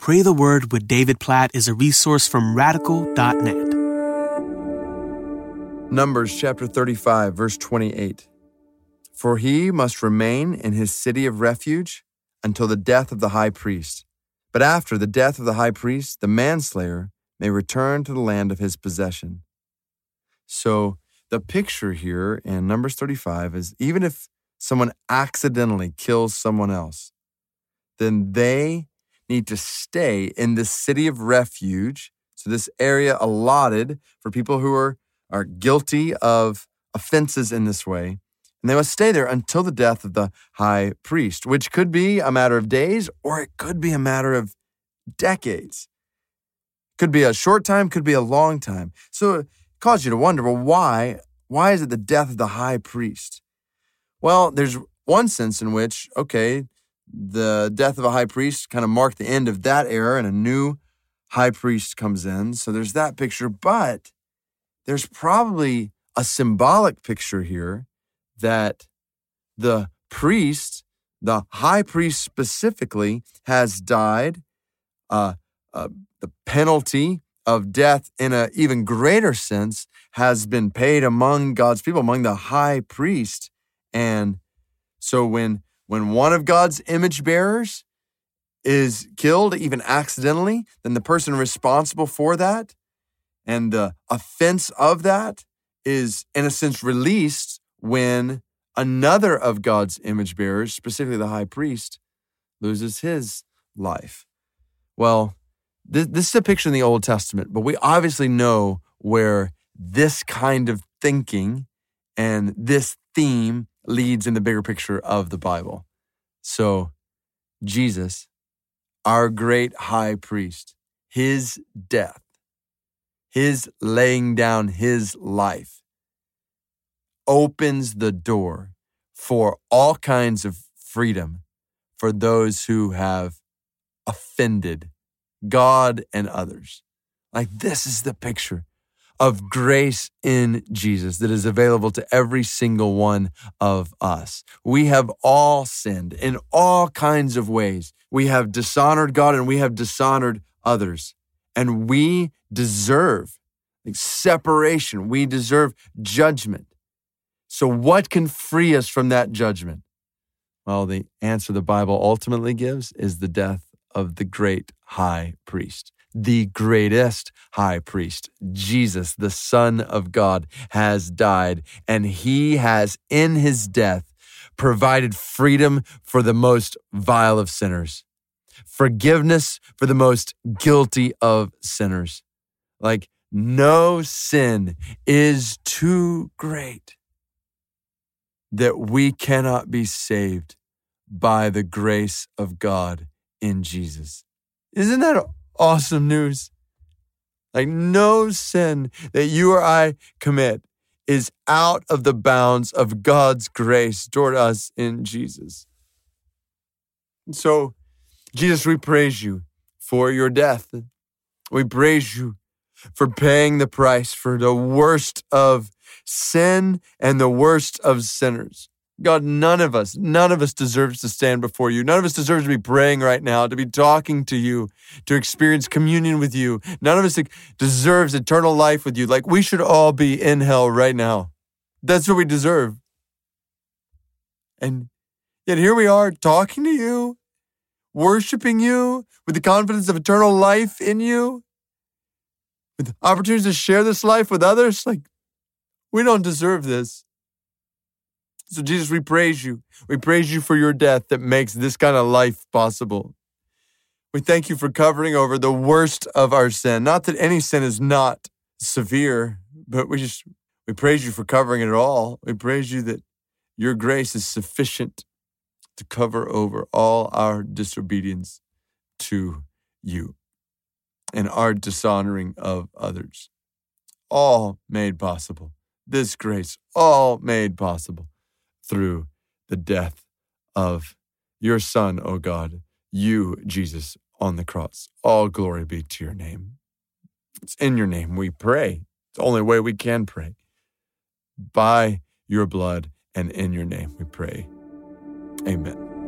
Pray the Word with David Platt is a resource from radical.net. Numbers chapter 35, verse 28. For he must remain in his city of refuge until the death of the high priest. But after the death of the high priest, the manslayer may return to the land of his possession. So the picture here in Numbers 35 is even if someone accidentally kills someone else, then they need to stay in this city of refuge. So, this area allotted for people who are, are guilty of offenses in this way. And they must stay there until the death of the high priest, which could be a matter of days or it could be a matter of decades. Could be a short time, could be a long time. So it caused you to wonder, well, why? Why is it the death of the high priest? Well, there's one sense in which, okay, the death of a high priest kind of marked the end of that era and a new high priest comes in. So there's that picture, but there's probably a symbolic picture here that the priest, the high priest specifically, has died. Uh, uh, the penalty of death, in an even greater sense, has been paid among God's people, among the high priest. And so when when one of God's image bearers is killed, even accidentally, then the person responsible for that and the offense of that is, in a sense, released when another of God's image bearers, specifically the high priest, loses his life. Well, this, is a picture in the Old Testament, but we obviously know where this kind of thinking and this theme leads in the bigger picture of the Bible. So, Jesus, our great high priest, his death, his laying down his life opens the door for all kinds of freedom for those who have offended God and others. Like, this is the picture of grace in Jesus that is available to every single one of us. We have all sinned in all kinds of ways. We have dishonored God and we have dishonored others. And we deserve separation. We deserve judgment. So, what can free us from that judgment? Well, the answer the Bible ultimately gives is the death of the great high priest the greatest high priest, Jesus, the Son of God, has died, and he has, in his death, provided freedom for the most vile of sinners, forgiveness for the most guilty of sinners. Like, no sin is too great that we cannot be saved by the grace of God in Jesus. Isn't that awesome news. Like, no sin that you or I commit is out of the bounds of God's grace toward us in Jesus. So, Jesus, we praise you for your death. We praise you for paying the price for the worst of sin and the worst of sinners. God, none of us, none of us deserves to stand before you. None of us deserves to be praying right now, to be talking to you, to experience communion with you. None of us deserves eternal life with you. Like we should all be in hell right now. That's what we deserve. And yet here we are talking to you, worshiping you with the confidence of eternal life in you, with opportunities to share this life with others. Like we don't deserve this. So, Jesus, we praise you. We praise you for your death that makes this kind of life possible. We thank you for covering over the worst of our sin. Not that any sin is not severe, but we just, we praise you for covering it all. We praise you that your grace is sufficient to cover over all our disobedience to you and our dishonoring of others. All made possible. This grace, all made possible through the death of your Son, O God, you, Jesus, on the cross. All glory be to your name. It's in your name we pray. It's the only way we can pray. By your blood and in your name we pray. Amen.